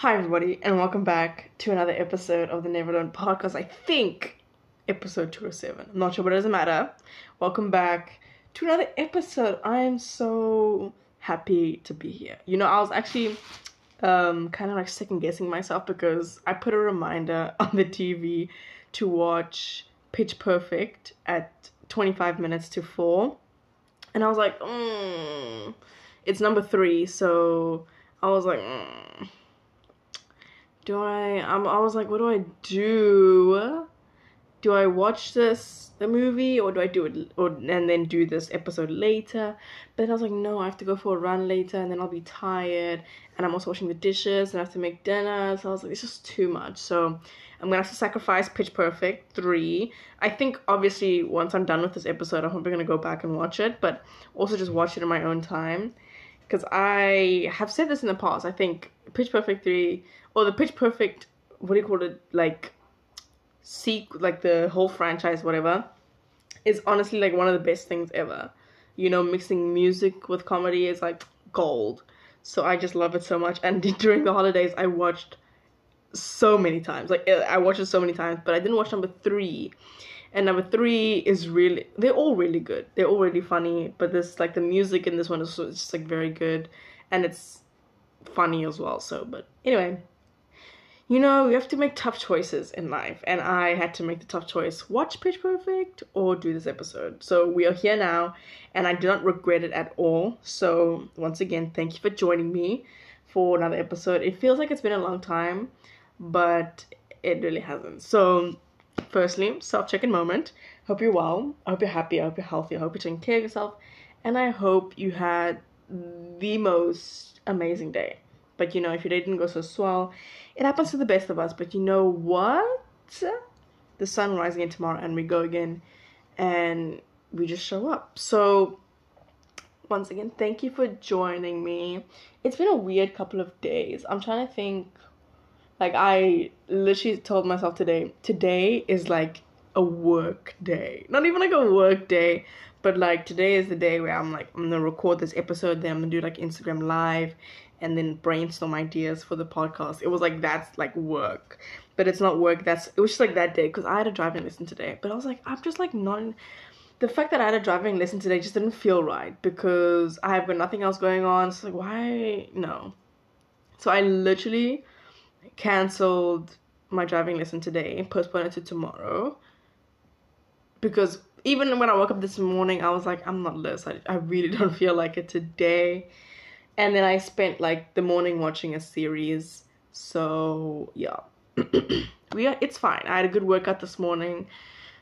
Hi, everybody, and welcome back to another episode of the Never Learn podcast. I think episode 207. I'm not sure, but it doesn't matter. Welcome back to another episode. I am so happy to be here. You know, I was actually um, kind of like second guessing myself because I put a reminder on the TV to watch Pitch Perfect at 25 minutes to 4. And I was like, mm, it's number three, so I was like, mm, do I? I'm, I was like, what do I do? Do I watch this the movie or do I do it or and then do this episode later? But then I was like, no, I have to go for a run later and then I'll be tired and I'm also washing the dishes and I have to make dinner. So I was like, it's just too much. So I'm gonna have to sacrifice Pitch Perfect 3. I think obviously once I'm done with this episode, I'm probably gonna go back and watch it, but also just watch it in my own time. Because I have said this in the past. I think Pitch Perfect 3 or the Pitch Perfect, what do you call it? Like, seek like the whole franchise, whatever, is honestly like one of the best things ever. You know, mixing music with comedy is like gold. So I just love it so much. And during the holidays, I watched so many times. Like I watched it so many times, but I didn't watch number three. And number three is really they're all really good. They're all really funny, but this like the music in this one is just like very good, and it's funny as well. So, but anyway, you know, you have to make tough choices in life, and I had to make the tough choice: watch Pitch Perfect or do this episode. So we are here now, and I do not regret it at all. So once again, thank you for joining me for another episode. It feels like it's been a long time but it really hasn't. So, firstly, self check-in moment. Hope you're well. I hope you're happy. I hope you're healthy. I hope you're taking care of yourself, and I hope you had the most amazing day. But you know, if your day didn't go so swell, it happens to the best of us. But you know what? The sun rises again tomorrow, and we go again, and we just show up. So once again, thank you for joining me. It's been a weird couple of days. I'm trying to think like I literally told myself today, today is like a work day. Not even like a work day, but like today is the day where I'm like I'm gonna record this episode, then I'm gonna do like Instagram live and then brainstorm ideas for the podcast. It was like that's like work. But it's not work, that's it was just like that day because I had a driving lesson today. But I was like, I'm just like not the fact that I had a driving lesson today just didn't feel right because I have got nothing else going on. So like why no. So I literally cancelled my driving lesson today, postponed it to tomorrow. Because even when I woke up this morning, I was like, I'm not this. I, I really don't feel like it today. And then I spent like the morning watching a series. So yeah. we are, it's fine. I had a good workout this morning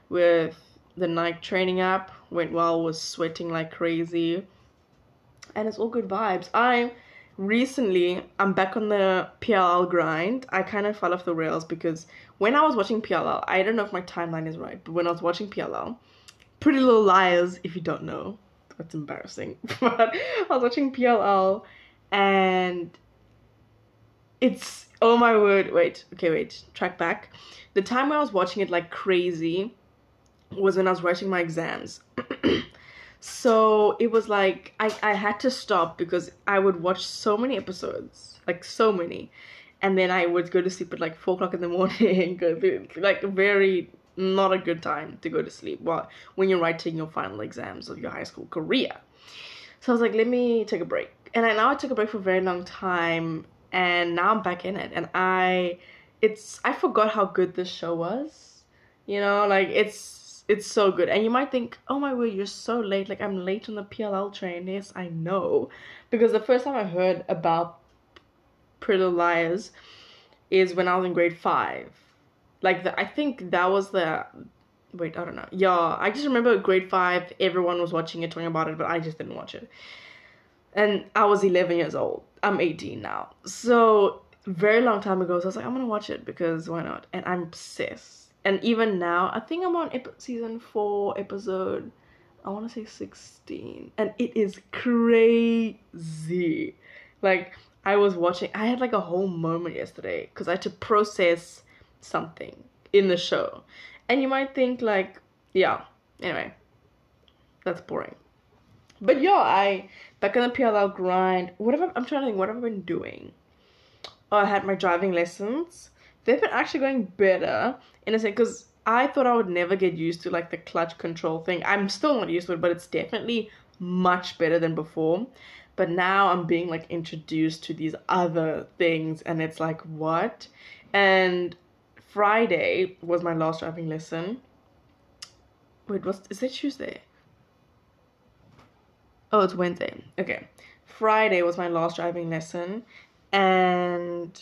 with the Nike training app. Went well, was sweating like crazy. And it's all good vibes. I recently I'm back on the PLL grind. I kind of fell off the rails because when I was watching PLL, I don't know if my timeline is right, but when I was watching PLL, Pretty Little Liars, if you don't know, that's embarrassing. but I was watching PLL and it's oh my word, wait, okay, wait, track back. The time when I was watching it like crazy was when I was writing my exams. So it was like I, I had to stop because I would watch so many episodes, like so many. And then I would go to sleep at like four o'clock in the morning, go through, like very not a good time to go to sleep while when you're writing your final exams of your high school career. So I was like, let me take a break. And I now I took a break for a very long time and now I'm back in it and I it's I forgot how good this show was. You know, like it's it's so good. And you might think, oh my word, you're so late. Like I'm late on the PLL train. Yes, I know. Because the first time I heard about Pretty Little Liars is when I was in grade five. Like the, I think that was the wait, I don't know. Yeah, I just remember grade five, everyone was watching it, talking about it, but I just didn't watch it. And I was 11 years old. I'm 18 now. So, very long time ago, so I was like, I'm gonna watch it because why not? And I'm obsessed and even now i think i'm on ep- season 4 episode i want to say 16 and it is crazy. Like i was watching i had like a whole moment yesterday because i had to process something in the show. And you might think like yeah anyway that's boring. But yeah i back on the pll grind whatever i'm trying to think what have i been doing? Oh, I had my driving lessons, they've been actually going better in a sense because I thought I would never get used to like the clutch control thing. I'm still not used to it, but it's definitely much better than before. But now I'm being like introduced to these other things, and it's like, what? And Friday was my last driving lesson. Wait, what's is it Tuesday? Oh, it's Wednesday. Okay. Friday was my last driving lesson, and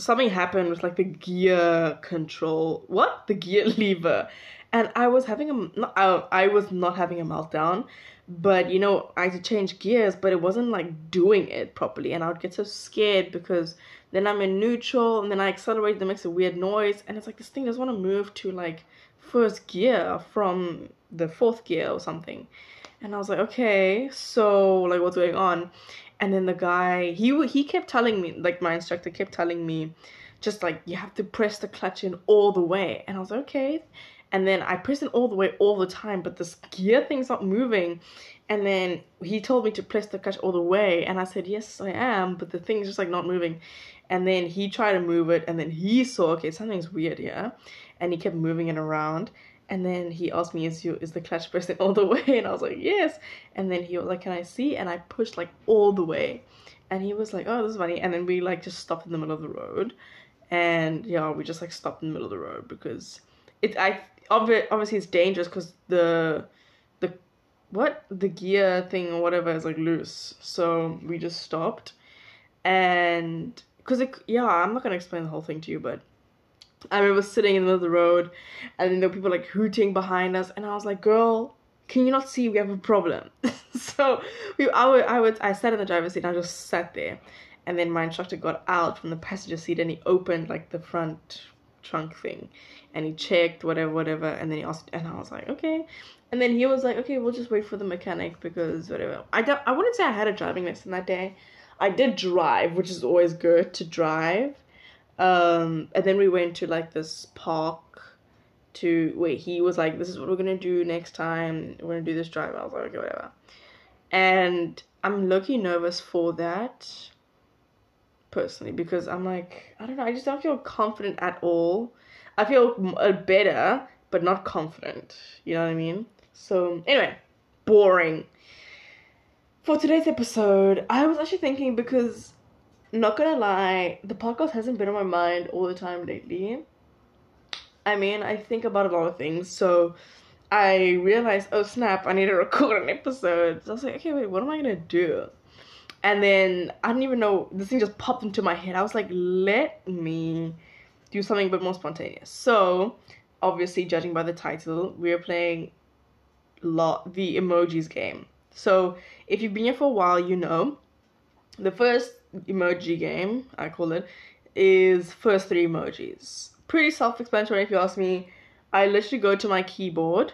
something happened with like the gear control. What? The gear lever. And I was having a, not, I, I was not having a meltdown, but you know, I had to change gears, but it wasn't like doing it properly. And I would get so scared because then I'm in neutral and then I accelerate, that makes a weird noise. And it's like this thing doesn't want to move to like first gear from the fourth gear or something. And I was like, okay, so like what's going on? And then the guy, he he kept telling me, like my instructor kept telling me, just like you have to press the clutch in all the way. And I was like, okay. And then I press it all the way all the time, but this gear thing's not moving. And then he told me to press the clutch all the way, and I said, yes, I am, but the thing's just like not moving. And then he tried to move it, and then he saw, okay, something's weird here, and he kept moving it around. And then he asked me, "Is you is the clutch pressing all the way?" And I was like, "Yes." And then he was like, "Can I see?" And I pushed like all the way, and he was like, "Oh, this is funny." And then we like just stopped in the middle of the road, and yeah, we just like stopped in the middle of the road because it I obvi- obviously it's dangerous because the the what the gear thing or whatever is like loose, so we just stopped, and because yeah, I'm not gonna explain the whole thing to you, but I remember sitting in the middle of the road, and then there were people like hooting behind us, and I was like, "Girl, can you not see we have a problem?" so we, I would, I would, I sat in the driver's seat, and I just sat there, and then my instructor got out from the passenger seat, and he opened like the front trunk thing, and he checked whatever, whatever, and then he asked, and I was like, "Okay," and then he was like, "Okay, we'll just wait for the mechanic because whatever." I don't, I wouldn't say I had a driving lesson that day. I did drive, which is always good to drive um, and then we went to like this park to wait, he was like, This is what we're gonna do next time. We're gonna do this drive. I was like, okay, whatever. And I'm lucky nervous for that personally because I'm like, I don't know, I just don't feel confident at all. I feel better, but not confident. You know what I mean? So, anyway, boring. For today's episode, I was actually thinking because not gonna lie, the podcast hasn't been on my mind all the time lately. I mean, I think about a lot of things, so I realized, oh snap, I need to record an episode. So I was like, okay, wait, what am I gonna do? And then I didn't even know this thing just popped into my head. I was like, let me do something a bit more spontaneous. So, obviously, judging by the title, we're playing lot the emojis game. So, if you've been here for a while, you know the first emoji game, I call it, is first three emojis. Pretty self-explanatory if you ask me. I literally go to my keyboard,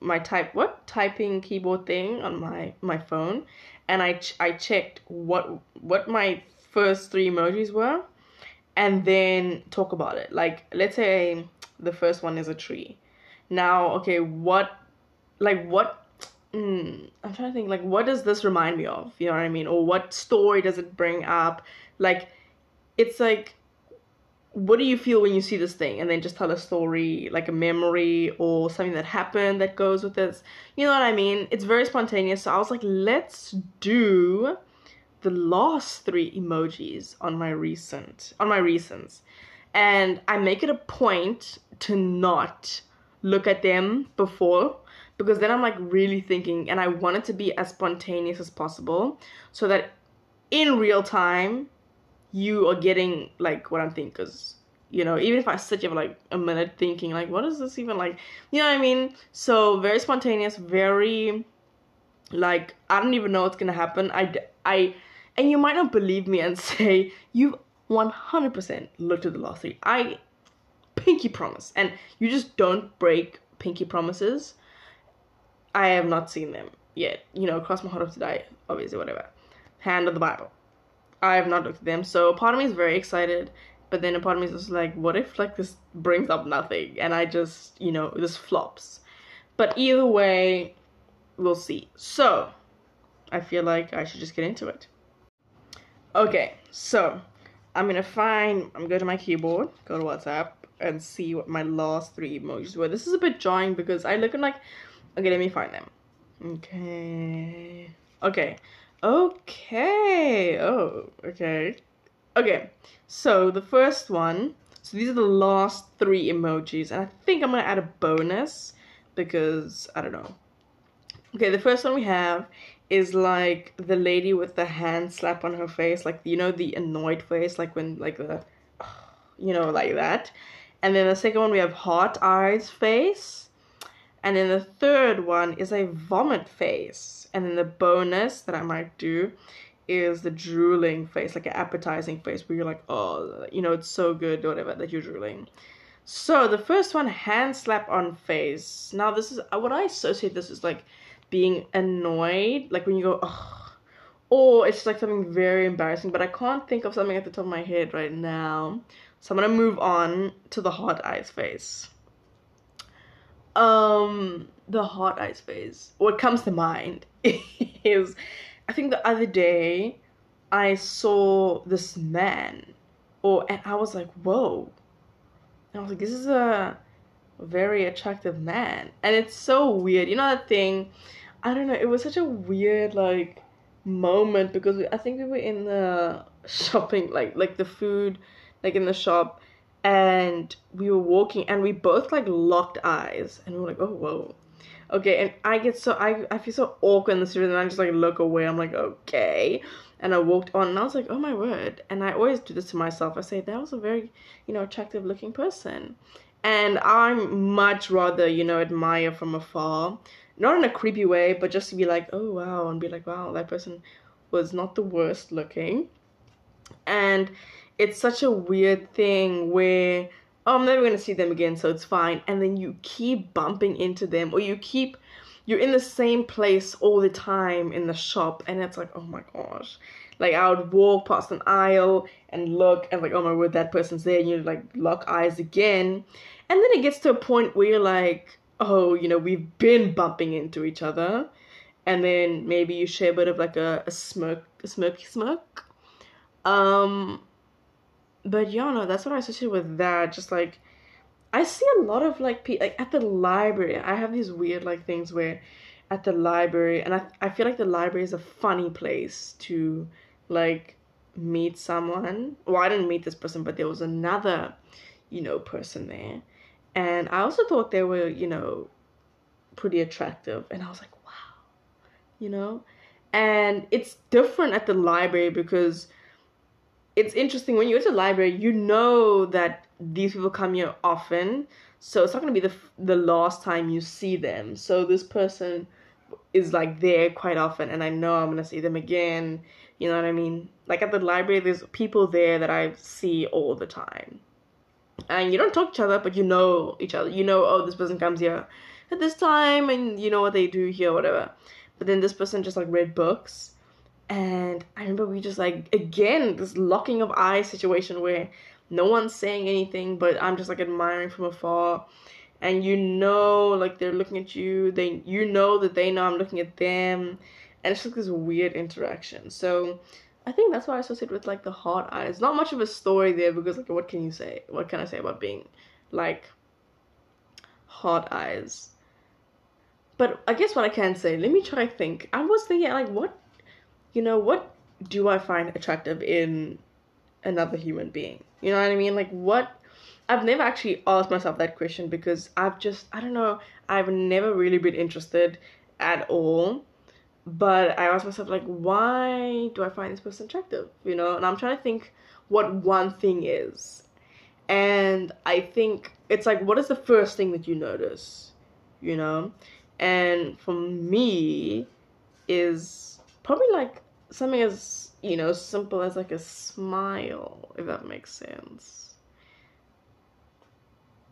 my type what typing keyboard thing on my my phone, and I ch- I checked what what my first three emojis were, and then talk about it. Like let's say the first one is a tree. Now, okay, what like what mm, I'm trying to think like what does this remind me of? You know what I mean? Or what story does it bring up? Like it's like what do you feel when you see this thing and then just tell a story like a memory or something that happened that goes with this you know what i mean it's very spontaneous so i was like let's do the last three emojis on my recent on my recents and i make it a point to not look at them before because then I'm like really thinking and I want it to be as spontaneous as possible so that in real time you are getting like what I'm thinking. Because you know even if I sit here for like a minute thinking like what is this even like you know what I mean? So very spontaneous very like I don't even know what's gonna happen. I I and you might not believe me and say you've 100% looked at the last three I pinky promise and you just don't break pinky promises I have not seen them yet. You know, cross my heart of today, obviously, whatever. Hand of the Bible. I have not looked at them. So part of me is very excited, but then a part of me is just like, what if like this brings up nothing and I just, you know, this flops. But either way, we'll see. So I feel like I should just get into it. Okay, so I'm gonna find. I'm going to my keyboard, go to WhatsApp, and see what my last three emojis were. This is a bit jarring because I look at like. Okay, let me find them. Okay. Okay. Okay. Oh, okay. Okay. So the first one. So these are the last three emojis, and I think I'm gonna add a bonus because I don't know. Okay, the first one we have is like the lady with the hand slap on her face, like you know the annoyed face, like when like the, you know, like that. And then the second one we have heart eyes face, and then the third one is a vomit face. And then the bonus that I might do is the drooling face, like an appetizing face where you're like, oh, you know, it's so good, whatever, that you're drooling. So the first one, hand slap on face. Now this is uh, what I associate this is like being annoyed, like when you go, oh, or it's like something very embarrassing, but I can't think of something at the top of my head right now. So I'm gonna move on to the hot eyes face. Um, the hot ice face. What comes to mind is, I think the other day I saw this man, or and I was like, whoa. And I was like, this is a very attractive man, and it's so weird. You know that thing I don't know. It was such a weird like moment because I think we were in the shopping, like like the food, like in the shop, and we were walking and we both like locked eyes and we were like, oh whoa. Okay, and I get so I I feel so awkward in the street and I just like look away. I'm like, okay. And I walked on and I was like, oh my word. And I always do this to myself. I say, that was a very, you know, attractive looking person. And I'm much rather, you know, admire from afar not in a creepy way, but just to be like, oh wow, and be like, wow, that person was not the worst looking. And it's such a weird thing where oh, I'm never gonna see them again, so it's fine. And then you keep bumping into them, or you keep you're in the same place all the time in the shop, and it's like, oh my gosh. Like I would walk past an aisle and look and like, oh my word, that person's there, and you like lock eyes again. And then it gets to a point where you're like, oh, you know, we've been bumping into each other. And then maybe you share a bit of like a, a smirk, a smirky smirk. Um, but yeah, no, that's what I associate with that. Just like, I see a lot of like, people like at the library, I have these weird like things where at the library, and I, I feel like the library is a funny place to like meet someone. Well, I didn't meet this person, but there was another, you know, person there and I also thought they were, you know, pretty attractive. And I was like, wow, you know? And it's different at the library because it's interesting when you go to the library, you know that these people come here often. So it's not going to be the, the last time you see them. So this person is like there quite often and I know I'm going to see them again. You know what I mean? Like at the library, there's people there that I see all the time and you don't talk to each other, but you know each other. You know, oh, this person comes here at this time, and you know what they do here, whatever. But then this person just like read books, and I remember we just like again this locking of eyes situation where no one's saying anything, but I'm just like admiring from afar, and you know, like they're looking at you. They, you know that they know I'm looking at them, and it's just this weird interaction. So I think that's why I associate with like the hot eyes. Not much of a story there because like what can you say? What can I say about being like hot eyes? But I guess what I can say, let me try to think. I was thinking like what you know, what do I find attractive in another human being? You know what I mean? Like what I've never actually asked myself that question because I've just I don't know, I've never really been interested at all but I ask myself like, why do I find this person attractive? You know, and I'm trying to think what one thing is, and I think it's like, what is the first thing that you notice? You know, and for me, is probably like something as you know simple as like a smile, if that makes sense.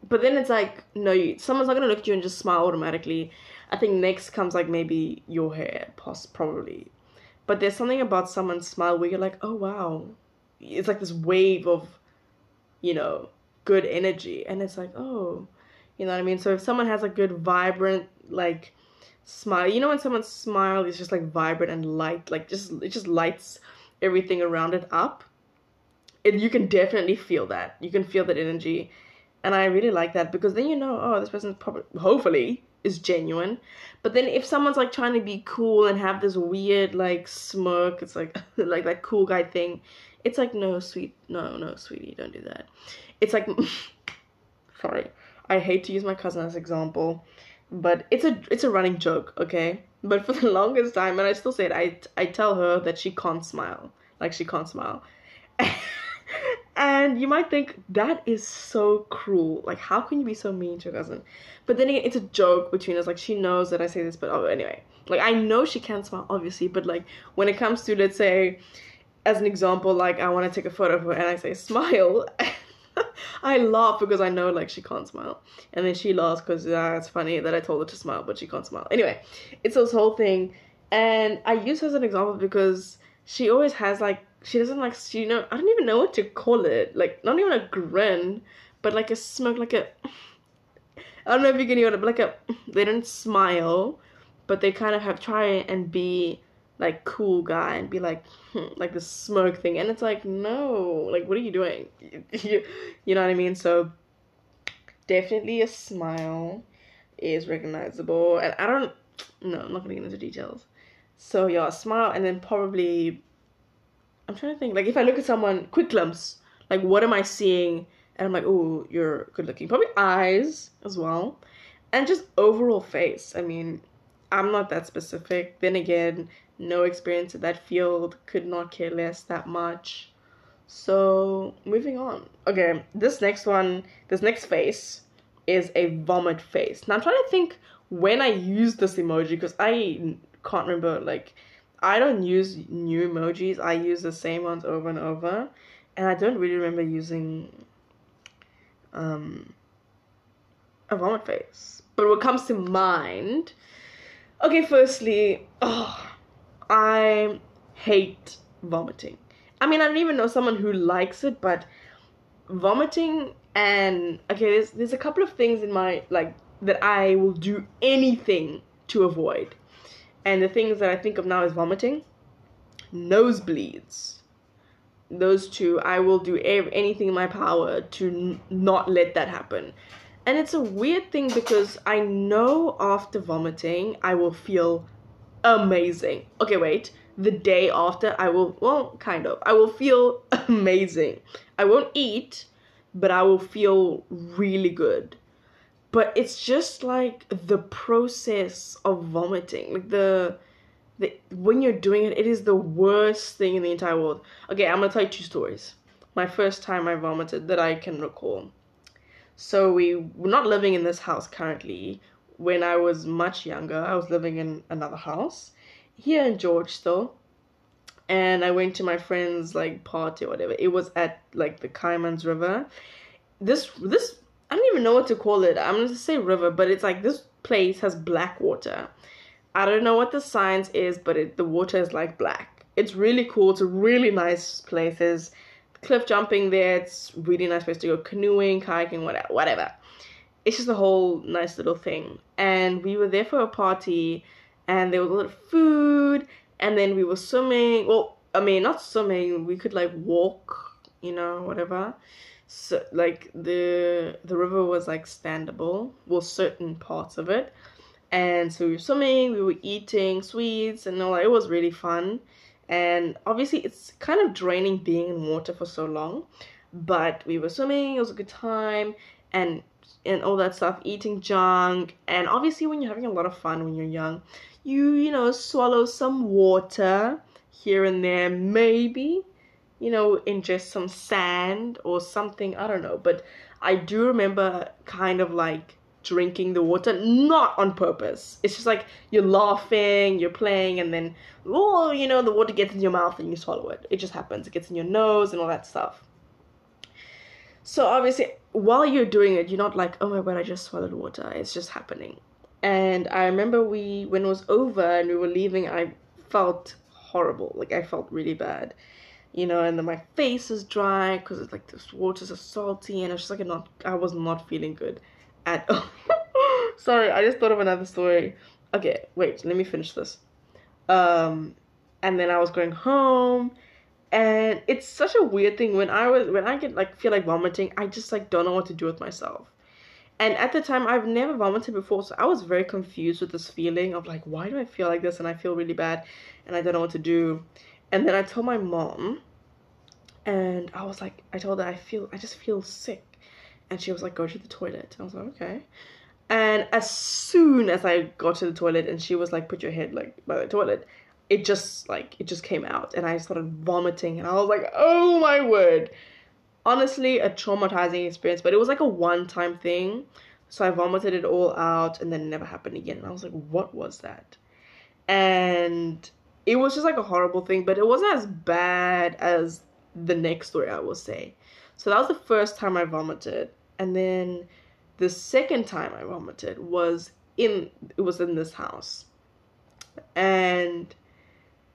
But then it's like, no, you, someone's not gonna look at you and just smile automatically I think next comes like maybe your hair, poss probably. But there's something about someone's smile where you're like, oh wow, it's like this wave of, you know, good energy, and it's like, oh, you know what I mean. So if someone has a good vibrant like smile, you know when someone's smile is just like vibrant and light, like just it just lights everything around it up, it, you can definitely feel that. You can feel that energy. And I really like that because then you know, oh, this person's probably, hopefully, is genuine. But then if someone's like trying to be cool and have this weird like smirk, it's like like that cool guy thing. It's like no, sweet, no, no, sweetie, don't do that. It's like, sorry, I hate to use my cousin as example, but it's a it's a running joke, okay. But for the longest time, and I still say it, I I tell her that she can't smile, like she can't smile. And you might think that is so cruel. Like, how can you be so mean to your cousin? But then again, it's a joke between us. Like, she knows that I say this, but oh, anyway. Like, I know she can't smile, obviously, but like, when it comes to, let's say, as an example, like, I want to take a photo of her and I say, smile. I laugh because I know, like, she can't smile. And then she laughs because uh, it's funny that I told her to smile, but she can't smile. Anyway, it's this whole thing. And I use her as an example because she always has, like, she doesn't like she you know I don't even know what to call it. Like not even a grin, but like a smirk, like a I don't know if you can hear it, but like a they don't smile, but they kind of have try and be like cool guy and be like hmm, like the smoke thing, and it's like no, like what are you doing? you, know what I mean? So definitely a smile is recognizable, and I don't no, I'm not gonna get into details. So yeah, a smile, and then probably I'm trying to think. Like if I look at someone, quick glimpse. Like what am I seeing? And I'm like, oh, you're good looking. Probably eyes as well, and just overall face. I mean, I'm not that specific. Then again, no experience in that field. Could not care less that much. So moving on. Okay, this next one, this next face is a vomit face. Now I'm trying to think when I used this emoji because I can't remember like I don't use new emojis. I use the same ones over and over, and I don't really remember using um, a vomit face. But what comes to mind? Okay, firstly, oh, I hate vomiting. I mean, I don't even know someone who likes it, but vomiting and okay, there's there's a couple of things in my like that I will do anything to avoid. And the things that I think of now is vomiting, nosebleeds. Those two, I will do anything in my power to n- not let that happen. And it's a weird thing because I know after vomiting, I will feel amazing. Okay, wait. The day after, I will, well, kind of. I will feel amazing. I won't eat, but I will feel really good but it's just like the process of vomiting like the the when you're doing it it is the worst thing in the entire world okay i'm gonna tell you two stories my first time i vomited that i can recall so we were not living in this house currently when i was much younger i was living in another house here in george still and i went to my friend's like party or whatever it was at like the Kaaimans river this this I don't even know what to call it. I'm gonna say river, but it's like this place has black water. I don't know what the science is, but it, the water is like black. It's really cool. It's a really nice place. There's cliff jumping there. It's really nice place to go canoeing, kayaking, whatever. Whatever. It's just a whole nice little thing. And we were there for a party, and there was a lot of food, and then we were swimming. Well, I mean, not swimming. We could like walk, you know, whatever so like the the river was like standable well certain parts of it and so we were swimming we were eating sweets and all that. it was really fun and obviously it's kind of draining being in water for so long but we were swimming it was a good time and and all that stuff eating junk and obviously when you're having a lot of fun when you're young you you know swallow some water here and there maybe you know, ingest some sand or something. I don't know. But I do remember kind of like drinking the water, not on purpose. It's just like you're laughing, you're playing, and then, oh, you know, the water gets in your mouth and you swallow it. It just happens. It gets in your nose and all that stuff. So obviously, while you're doing it, you're not like, oh my god, I just swallowed water. It's just happening. And I remember we, when it was over and we were leaving, I felt horrible. Like I felt really bad you know, and then my face is dry because it's like this waters are salty, and it's just like not, I was not feeling good at all. Sorry, I just thought of another story. Okay, wait, let me finish this. Um, and then I was going home, and it's such a weird thing when I was when I get like feel like vomiting, I just like don't know what to do with myself. And at the time, I've never vomited before, so I was very confused with this feeling of like, why do I feel like this and I feel really bad and I don't know what to do. And then I told my mom, and I was like, I told her I feel, I just feel sick. And she was like, go to the toilet. I was like, okay. And as soon as I got to the toilet and she was like, put your head like by the toilet, it just like it just came out and I started vomiting and I was like, oh my word. Honestly, a traumatizing experience, but it was like a one time thing. So I vomited it all out and then it never happened again. And I was like, what was that? And it was just like a horrible thing, but it wasn't as bad as the next story I will say. So that was the first time I vomited. And then the second time I vomited was in it was in this house. And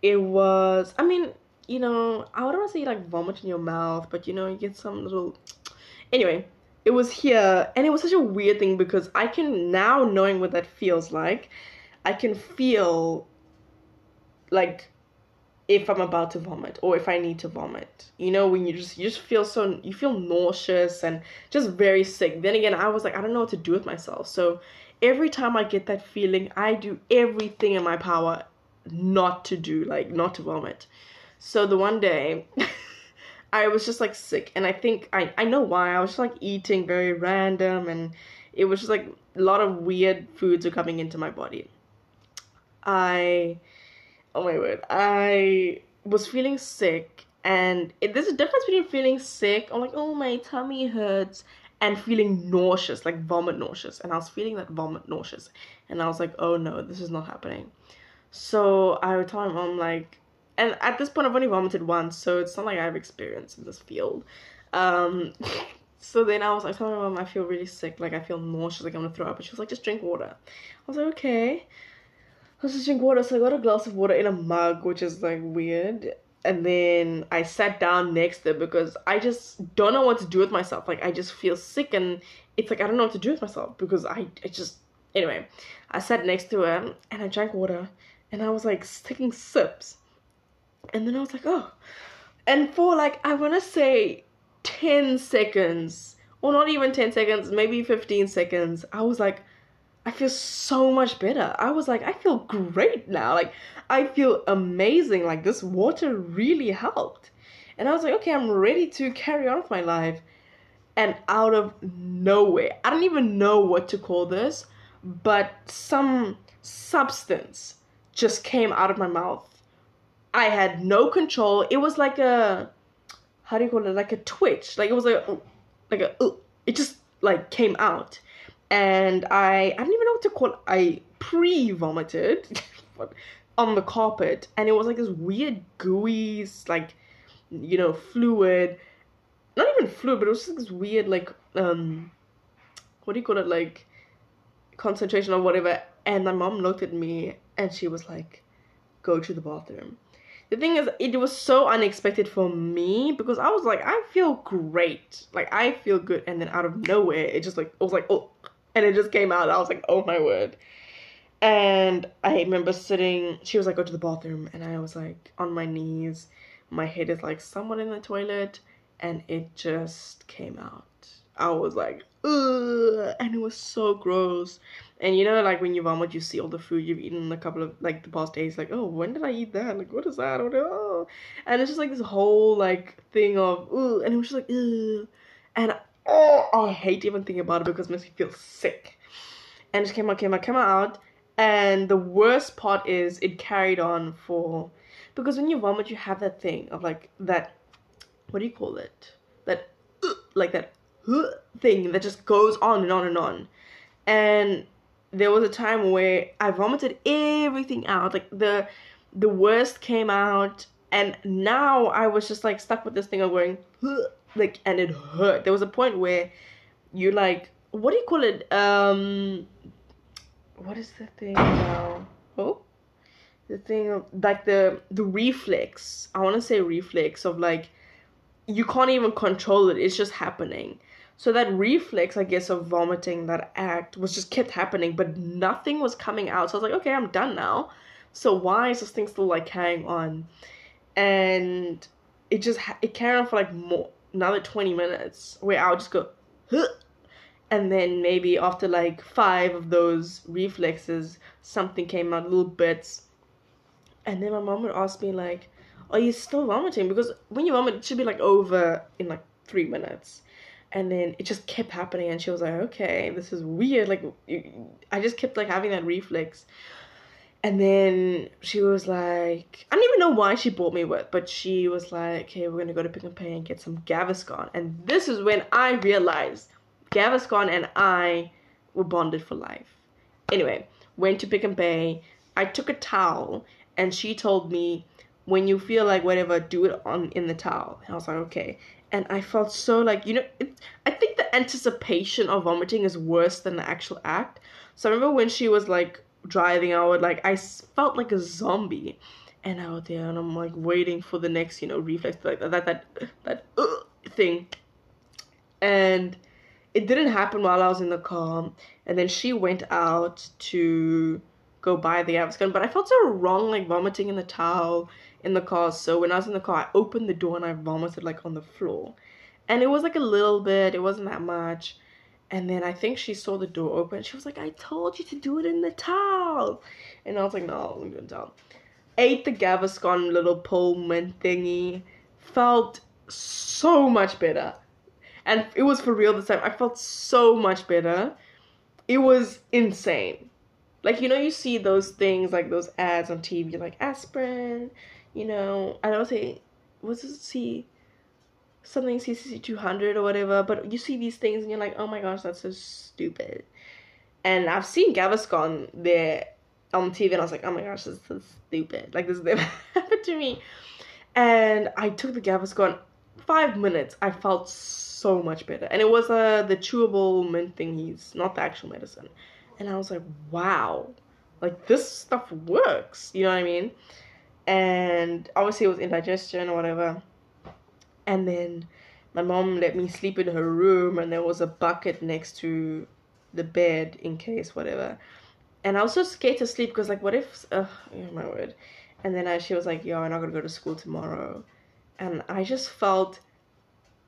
it was I mean, you know, I wouldn't want to say like vomit in your mouth, but you know, you get some little anyway, it was here and it was such a weird thing because I can now knowing what that feels like, I can feel like if I'm about to vomit or if I need to vomit. You know, when you just you just feel so you feel nauseous and just very sick. Then again, I was like I don't know what to do with myself. So every time I get that feeling, I do everything in my power not to do like not to vomit. So the one day I was just like sick and I think I I know why. I was just like eating very random and it was just like a lot of weird foods are coming into my body. I oh my word, I was feeling sick, and it, there's a difference between feeling sick, I'm like, oh my tummy hurts, and feeling nauseous, like vomit nauseous. And I was feeling that vomit nauseous, and I was like, oh no, this is not happening. So I would tell my mom like, and at this point I've only vomited once, so it's not like I have experience in this field. Um, so then I was like, telling my mom I feel really sick, like I feel nauseous, like I'm gonna throw up. And she was like, just drink water. I was like, okay. I was just drinking water, so I got a glass of water in a mug, which is like weird. And then I sat down next to because I just don't know what to do with myself. Like I just feel sick and it's like I don't know what to do with myself because I, I just anyway. I sat next to her and I drank water and I was like taking sips. And then I was like, oh. And for like I wanna say 10 seconds, or not even 10 seconds, maybe 15 seconds, I was like, I feel so much better. I was like, I feel great now. Like, I feel amazing. Like, this water really helped. And I was like, okay, I'm ready to carry on with my life. And out of nowhere, I don't even know what to call this, but some substance just came out of my mouth. I had no control. It was like a, how do you call it? Like a twitch. Like, it was like, a, like a, it just like came out and I I don't even know what to call it. I pre vomited on the carpet, and it was like this weird gooey, like you know, fluid. Not even fluid, but it was just this weird like um, what do you call it? Like concentration or whatever. And my mom looked at me and she was like, "Go to the bathroom." the thing is it was so unexpected for me because i was like i feel great like i feel good and then out of nowhere it just like it was like oh and it just came out. I was like, oh my word. And I remember sitting, she was like, go to the bathroom. And I was like, on my knees. My head is like someone in the toilet. And it just came out. I was like, ugh. And it was so gross. And you know, like when you vomit, you see all the food you've eaten in a couple of, like the past days. Like, oh, when did I eat that? Like, what is that? Oh, and it's just like this whole, like, thing of, ugh. And it was just like, ugh. And oh, I hate even thinking about it because it makes me feel sick. And it came out, came out, came out. And the worst part is it carried on for because when you vomit, you have that thing of like that. What do you call it? That like that thing that just goes on and on and on. And there was a time where I vomited everything out. Like the the worst came out, and now I was just like stuck with this thing of going. Like and it hurt there was a point where you like what do you call it um what is the thing now oh the thing of like the the reflex i want to say reflex of like you can't even control it it's just happening so that reflex i guess of vomiting that act was just kept happening but nothing was coming out. So i was like okay i'm done now. So why is this thing still like carrying on? And it just it carried on for like more another 20 minutes where I would just go, huh, and then maybe after like five of those reflexes, something came out, little bits, and then my mom would ask me like, "Are you still vomiting?" Because when you vomit, it should be like over in like three minutes. And then it just kept happening, and she was like, "Okay, this is weird." Like, I just kept like having that reflex. And then she was like, I don't even know why she bought me with, but she was like, okay, we're gonna go to Pick n Pay and get some Gaviscon. And this is when I realized Gaviscon and I were bonded for life. Anyway, went to Pick n Pay. I took a towel and she told me, when you feel like whatever, do it on in the towel. And I was like, okay. And I felt so like, you know, it, I think the anticipation of vomiting is worse than the actual act. So I remember when she was like driving out like i felt like a zombie. And out there and i'm like waiting for the next you know reflex like that that that, that uh, thing. And it didn't happen while i was in the car. And then she went out to go buy the Gaviscon but i felt so wrong like vomiting in the towel in the car so when i was in the car i opened the door and i vomited like on the floor and it was like a little bit it wasn't that much and then I think she saw the door open. She was like, I told you to do it in the towel. And I was like, no, I'm doing towel. Ate the Gaviscon little Pullman thingy. Felt so much better. And it was for real this time. I felt so much better. It was insane. Like, you know, you see those things, like those ads on TV, like aspirin, you know. I don't say, what's it, see? something CCC 200 or whatever, but you see these things and you're like, oh my gosh, that's so stupid. And I've seen Gaviscon there on TV and I was like, oh my gosh, this is so stupid. Like, this never happened to me. And I took the Gaviscon, five minutes, I felt so much better. And it was uh, the chewable mint thingies, not the actual medicine. And I was like, wow, like this stuff works. You know what I mean? And obviously it was indigestion or whatever. And then my mom let me sleep in her room and there was a bucket next to the bed in case whatever. And i was so scared to sleep because like what if oh my word. And then I, she was like yo i'm not gonna go to school tomorrow. And i just felt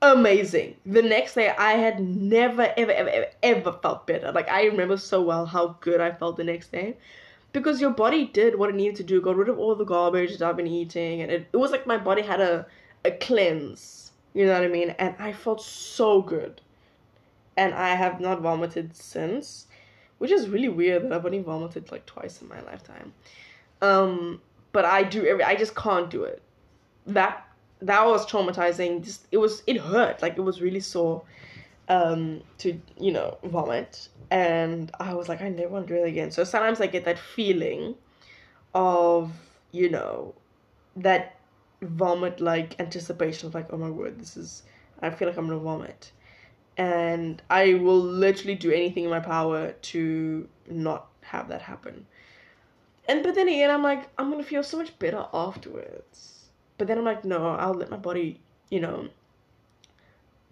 amazing. The next day i had never ever ever ever, ever felt better. Like i remember so well how good i felt the next day because your body did what it needed to do got rid of all the garbage that i've been eating and it, it was like my body had a a cleanse. You know what I mean? And I felt so good. And I have not vomited since, which is really weird that I've only vomited like twice in my lifetime. Um, but I do every I just can't do it. That that was traumatizing. Just it was it hurt. Like it was really sore um to, you know, vomit. And I was like, I never want to do it again. So sometimes I get that feeling of, you know, that vomit like anticipation of like, oh my word, this is I feel like I'm gonna vomit. And I will literally do anything in my power to not have that happen. And but then again I'm like, I'm gonna feel so much better afterwards. But then I'm like, no, I'll let my body, you know,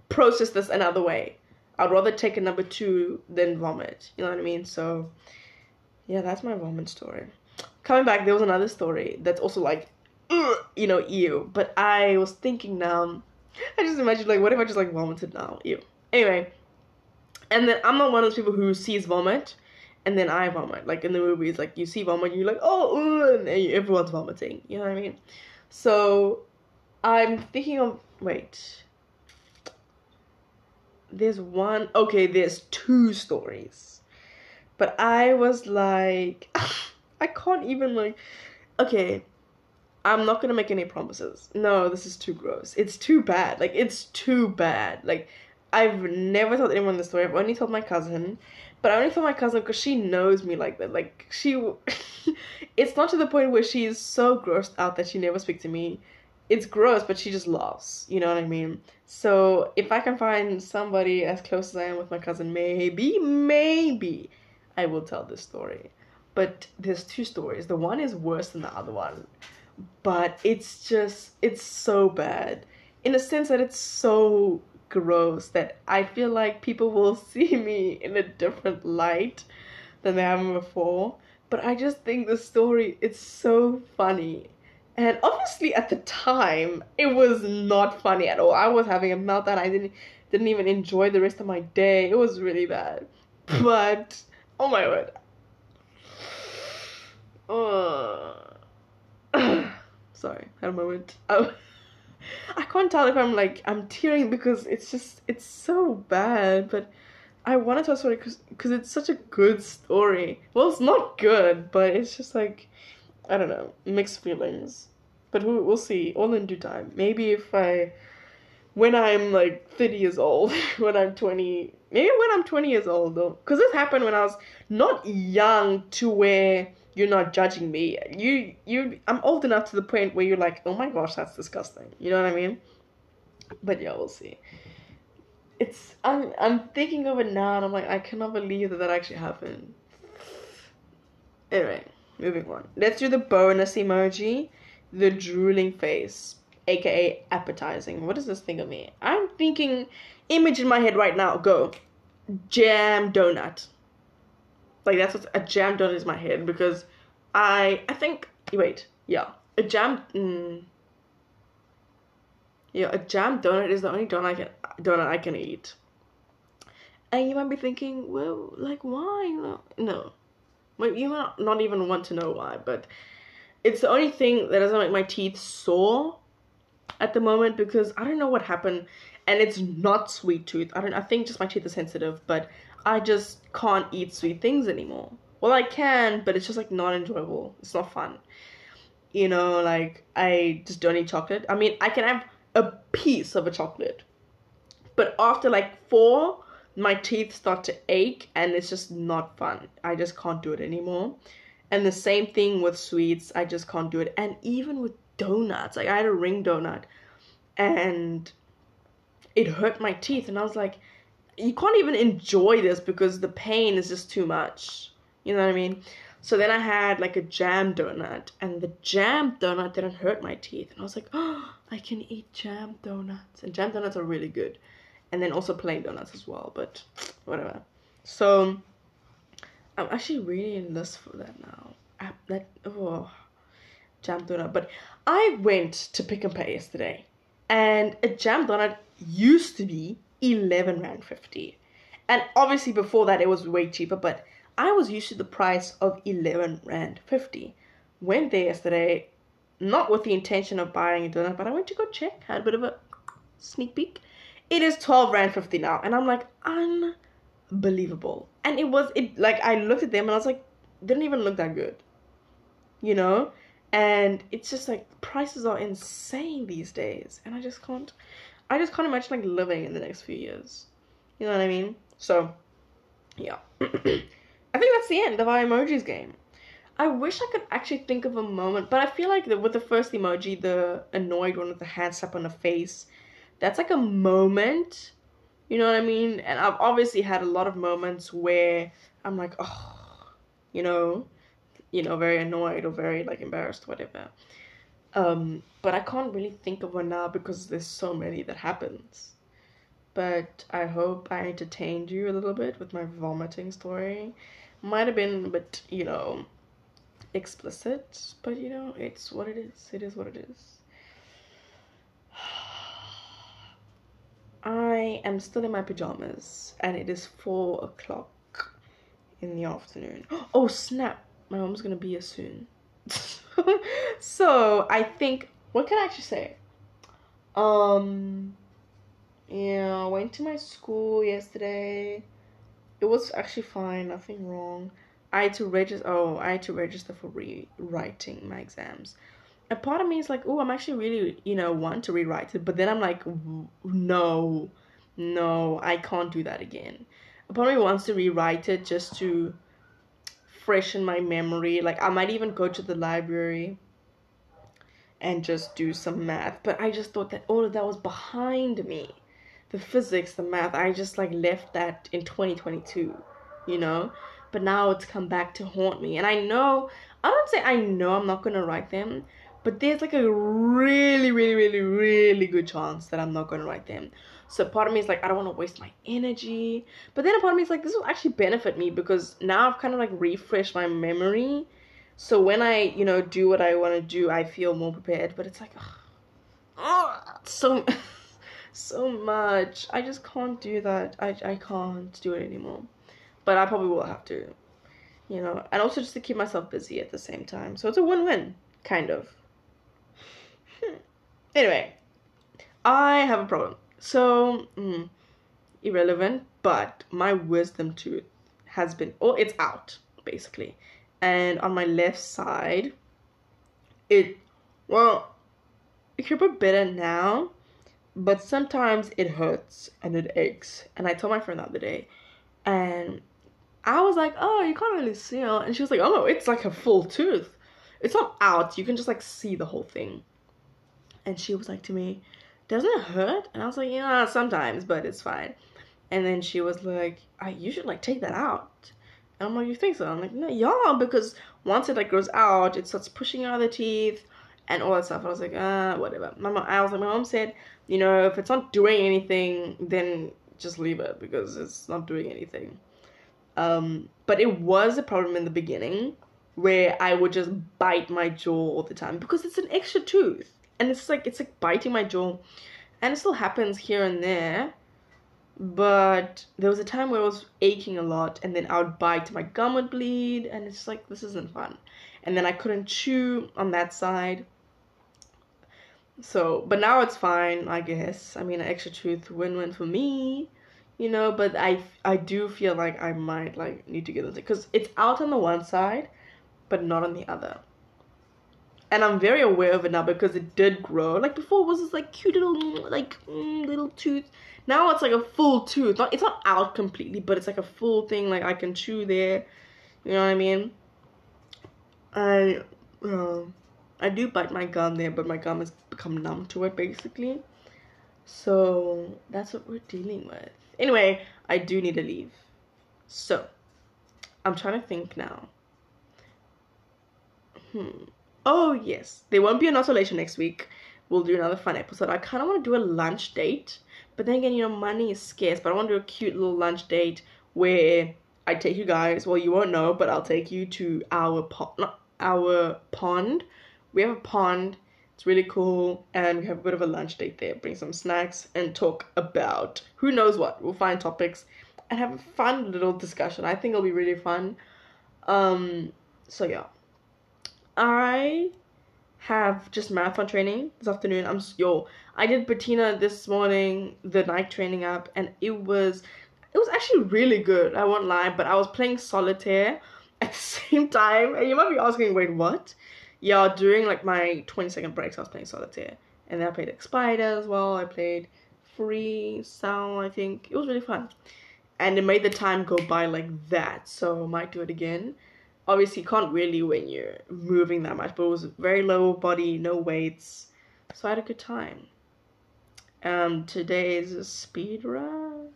process this another way. I'd rather take a number two than vomit. You know what I mean? So yeah, that's my vomit story. Coming back, there was another story that's also like you know, ew. But I was thinking now, I just imagine like, what if I just like vomited now? Ew. Anyway, and then I'm not one of those people who sees vomit and then I vomit. Like in the movies, like you see vomit, and you're like, oh, and everyone's vomiting. You know what I mean? So I'm thinking of wait. There's one. Okay, there's two stories, but I was like, I can't even like. Okay, I'm not gonna make any promises. No, this is too gross. It's too bad. Like it's too bad. Like I've never told anyone this story. I've only told my cousin, but I only told my cousin because she knows me like that. Like she, it's not to the point where she is so grossed out that she never speaks to me. It's gross, but she just loves. You know what I mean? So if I can find somebody as close as I am with my cousin, maybe, maybe I will tell this story. But there's two stories. The one is worse than the other one but it's just it's so bad in a sense that it's so gross that I feel like people will see me in a different light than they have before. But I just think the story it's so funny And obviously at the time, it was not funny at all. I was having a meltdown. I didn't didn't even enjoy the rest of my day. It was really bad. But oh my word. Uh, sorry, I had a moment. Um, I can't tell if I'm like I'm tearing because it's just it's so bad, but I want to tell a story because it's such a good story. Well, it's not good, but it's just like I don't know, mixed feelings. But we'll, we'll see, all in due time. Maybe if I, when I'm like 30 years old, when I'm 20, maybe when I'm 20 years old though. Because this happened when I was not young to where you're not judging me. You, you, I'm old enough to the point where you're like, oh my gosh, that's disgusting. You know what I mean? But yeah, we'll see. It's, I'm, I'm thinking of it now and I'm like, I cannot believe that that actually happened. Anyway moving on. Let's do the bonus emoji, the drooling face, aka appetizing. What does this think of me? I'm thinking image in my head right now. Go. Jam donut. Like that's what a jam donut is my head because I I think wait yeah a jam mm, yeah a jam donut is the only donut I can donut I can eat. And you might be thinking, well, like why? No, like, you might not even want to know why, but it's the only thing that doesn't make my teeth sore at the moment because I don't know what happened, and it's not sweet tooth. I don't. I think just my teeth are sensitive, but I just can't eat sweet things anymore. Well, I can, but it's just like not enjoyable. It's not fun. You know, like I just don't eat chocolate. I mean, I can have a piece of a chocolate, but after like four my teeth start to ache and it's just not fun. I just can't do it anymore. And the same thing with sweets, I just can't do it. And even with donuts, like I had a ring donut and it hurt my teeth and I was like, you can't even enjoy this because the pain is just too much. You know what I mean? So then I had like a jam donut, and the jam donut didn't hurt my teeth. And I was like, oh, I can eat jam donuts. And jam donuts are really good and then also plain donuts as well but whatever. So i'm actually really in lust for that now. I, that oh jam donut. But i went to Pick n Pay yesterday and a jam donut used to be 11 rand 50 and obviously before that it was way cheaper but i was used to the price of 11 rand 50 went there yesterday not with the intention of buying a donut but i went to go check had a bit of a sneak peek it is 12 rand 50 now and i'm like unbelievable. And it was it like i looked at them and i was like didn't even look that good you know? And it's just like prices are insane these days and i just can't i just can't imagine like living in the next few years. You know what i mean? So yeah. I think that's the end of our emojis game. I wish I could actually think of a moment, but I feel like the, with the first emoji, the annoyed one with the hands up on the face, that's like a moment you know what i mean? And i've obviously had a lot of moments where i'm like oh you know you know very annoyed or very like embarrassed whatever. Um but i can't really think of one now because there's so many that happens. But i hope i entertained you a little bit with my vomiting story. Might have been a bit you know explicit but you know it's what it is. It is what it is I am still in my pajamas and it is four o'clock in the afternoon. Oh snap! My mom's gonna be here soon. so I think what can I actually say? Um yeah, I went to my school yesterday. It was actually fine, nothing wrong. I had to register oh, I had to register for rewriting my exams a part of me is like, oh, I'm actually really, you know, want to rewrite it. But then I'm like, no, no, I can't do that again. A part of me wants to rewrite it just to freshen my memory. Like, I might even go to the library and just do some math. But I just thought that all of that was behind me. The physics, the math, I just like left that in 2022, you know? But now it's come back to haunt me. And I know, I don't say I know I'm not going to write them, but there's like a really, really, really, really good chance that I'm not going to write them. So part of me is like, I don't want to waste my energy. But then a part of me is like, this will actually benefit me because now I've kind of like refreshed my memory So when I, you know, do what I want to do, I feel more prepared. But it's like, oh, so, so much. I just can't do that. I, I can't do it anymore. But I probably will have to, you know, and also just to keep myself busy at the same time. So it's a win-win, kind of. Anyway, I have a problem. So, mm, irrelevant, but my wisdom tooth has been, oh, it's out, basically. And on my left side it well it could be better now but sometimes it hurts and it aches. And i told my friend the other day and i was like oh you can't really see it and she was like oh no it's like a full tooth. It's not out. You can just like see the whole thing and she was like to me doesn't it hurt and i was like yeah sometimes but it's fine and then she was like you should like take that out and I'm like, you think so? I'm like, no, yeah, because once it like grows out, it starts pushing out the teeth and all that stuff. I was like, uh, whatever. My mom, I was like, my mom said, you know, if it's not doing anything, then just leave it because it's not doing anything. Um, but it was a problem in the beginning where I would just bite my jaw all the time because it's an extra tooth and it's like it's like biting my jaw, and it still happens here and there but there was a time where I was aching a lot, and then I would bite, my gum would bleed, and it's like this isn't fun. And then I couldn't chew on that side. So, but now it's fine, I guess. I mean, an extra tooth win-win for me, you know. But I, I do feel like I might like need to get this because it's out on the one side, but not on the other. And I'm very aware of it now because it did grow. Like before, it was this like cute little like mm, little tooth now it's like a full tooth. Not, it's not out completely, but it's like a full thing. Like I can chew there. You know what I mean? I, uh, I do bite my gum there, but my gum has become numb to it basically. So that's what we're dealing with. Anyway, I do need to leave. So I'm trying to think now. Hmm. Oh yes, there won't be an isolation next week. We'll do another fun episode. I kind of want to do a lunch date but then again, you know, money is scarce. But I want to do a cute little lunch date where I take you guys. Well, you won't know, but I'll take you to our pond. Our pond. We have a pond. It's really cool, and we have a bit of a lunch date there. Bring some snacks and talk about who knows what. We'll find topics and have a fun little discussion. I think it'll be really fun. Um. So yeah. I have just marathon training this afternoon. I'm yo, I did Betina this morning, the Nike training app, and it was it was actually really good. I won't lie, but I was playing solitaire at the same time, and you might be asking, wait, what? Yeah, during like my 20 second breaks, I was playing solitaire, and then I played Spider as well. I played FreeCell, I think it was really fun, and it made the time go by like that. So might do it again obviously you can't really when you're moving that much, but it was very low body, no weights. So I had a good time. Um, today is a speed run.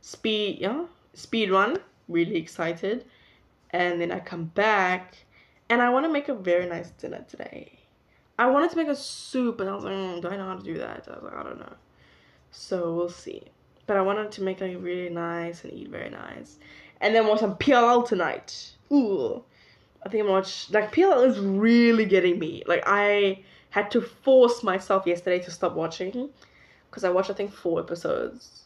Speed, yeah, speed run. Really excited. And then I come back, and I want to make a very nice dinner today. I wanted to make a soup, and I was like, mm, do I know how to do that? I was like, I don't know. So we'll see. But I wanted to make like really nice and eat very nice. And then watch some PLL tonight ooh, I think I'm watch like PLL is really getting me. Like I had to force myself yesterday to stop watching because I watched I think four episodes.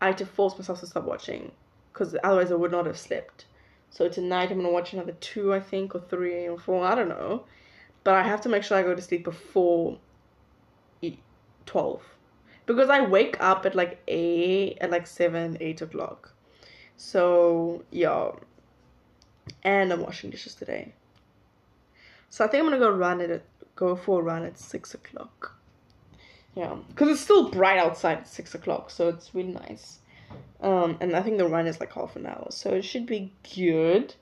I had to force myself to stop watching because otherwise I would not have slept. So tonight I'm gonna watch another two, I think, or three or four. I don't know, but I have to make sure I go to sleep before twelve because I wake up at like eight, at like seven, eight o'clock. So yeah, and I'm washing dishes today. So I think I'm gonna go run it, go for a run at six o'clock. Yeah, because it's still bright outside at six o'clock, so it's really nice. Um, and I think the run is like half an hour, so it should be good.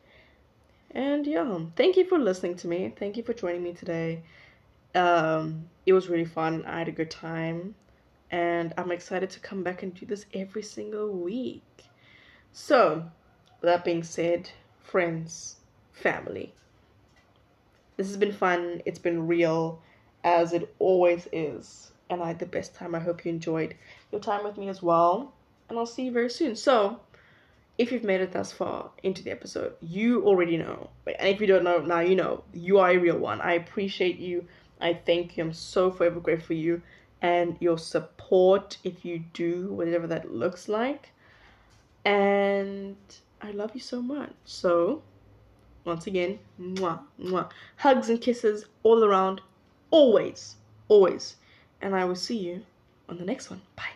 And yeah, thank you for listening to me. Thank you for joining me today. Um, it was really fun. I had a good time, and I'm excited to come back and do this every single week. So, that being said, friends, family. This has been fun. It's been real, as it always is. And I had the best time. I hope you enjoyed your time with me as well. And I'll see you very soon. So, if you've made it thus far into the episode, you already know. And if you don't know, now you know. You are a real one. I appreciate you. I thank you. I'm so forever grateful for you and your support if you do, whatever that looks like. And I love you so much. So, once again, mwah, mwah. Hugs and kisses all around, always, always. And I will see you on the next one. Bye.